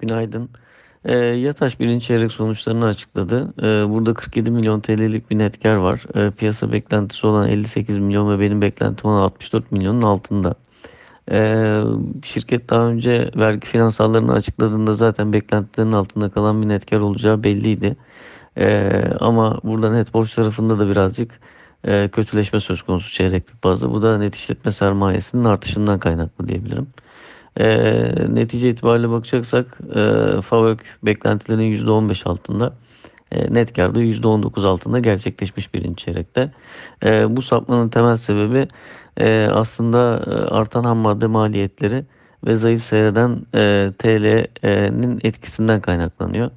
Günaydın. Ee, Yataş birinci çeyrek sonuçlarını açıkladı. Ee, burada 47 milyon TL'lik bir net kar var. Ee, piyasa beklentisi olan 58 milyon ve benim beklentim olan 64 milyonun altında. Ee, şirket daha önce vergi finansallarını açıkladığında zaten beklentilerin altında kalan bir net kar olacağı belliydi. Ee, ama burada net borç tarafında da birazcık e, kötüleşme söz konusu çeyreklik bazda. Bu da net işletme sermayesinin artışından kaynaklı diyebilirim. E, netice itibariyle bakacaksak e, FAVÖK beklentilerin %15 altında. E, net karda %19 altında gerçekleşmiş birinci çeyrekte. E, bu sapmanın temel sebebi e, aslında e, artan ham madde maliyetleri ve zayıf seyreden e, TL'nin etkisinden kaynaklanıyor.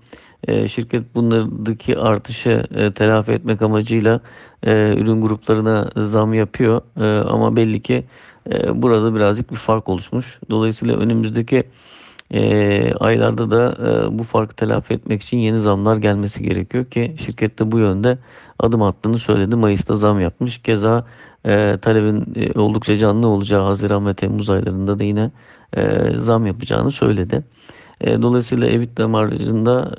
E, şirket bunlardaki artışı e, telafi etmek amacıyla e, ürün gruplarına zam yapıyor. E, ama belli ki e, burada birazcık bir fark oluşmuş. Dolayısıyla önümüzdeki e, aylarda da e, bu farkı telafi etmek için yeni zamlar gelmesi gerekiyor ki şirket de bu yönde adım attığını söyledi. Mayıs'ta zam yapmış. Keza e, talebin oldukça canlı olacağı Haziran ve Temmuz aylarında da yine zam yapacağını söyledi. Dolayısıyla EBITDA marjında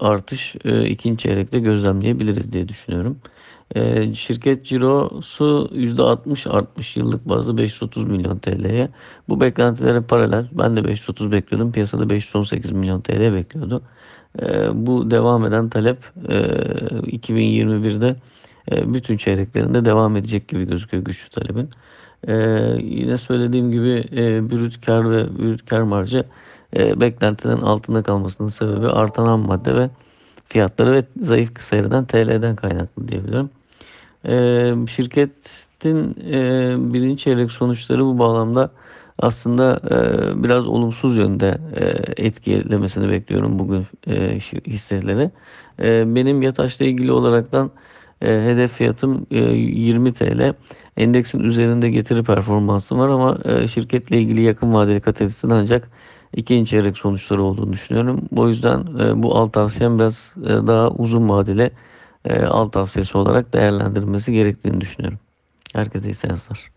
artış ikinci çeyrekte gözlemleyebiliriz diye düşünüyorum. E, şirket cirosu %60 artmış yıllık bazda 530 milyon TL'ye. Bu beklentilere paralel. Ben de 530 bekliyordum. Piyasada 518 milyon TL bekliyordu. E, bu devam eden talep e, 2021'de e, bütün çeyreklerinde devam edecek gibi gözüküyor güçlü talebin. E, yine söylediğim gibi e, brüt kar ve brüt kar marjı e, beklentilerin altında kalmasının sebebi artan ham madde ve fiyatları ve zayıf seyreden TL'den kaynaklı diyebilirim. E, şirketin e, birinci çeyrek sonuçları bu bağlamda aslında e, biraz olumsuz yönde e, etkilemesini bekliyorum bugün e, hisseleri. Benim Yataş'la ilgili olaraktan hedef fiyatım e, 20 TL. Endeksin üzerinde getiri performansım var ama şirketle ilgili yakın vadeli katatisinin ancak ikinci çeyrek sonuçları olduğunu düşünüyorum. O yüzden bu alt tavsiyem biraz daha uzun vadeli e, alt tavsiyesi olarak değerlendirilmesi gerektiğini düşünüyorum. Herkese iyi seanslar.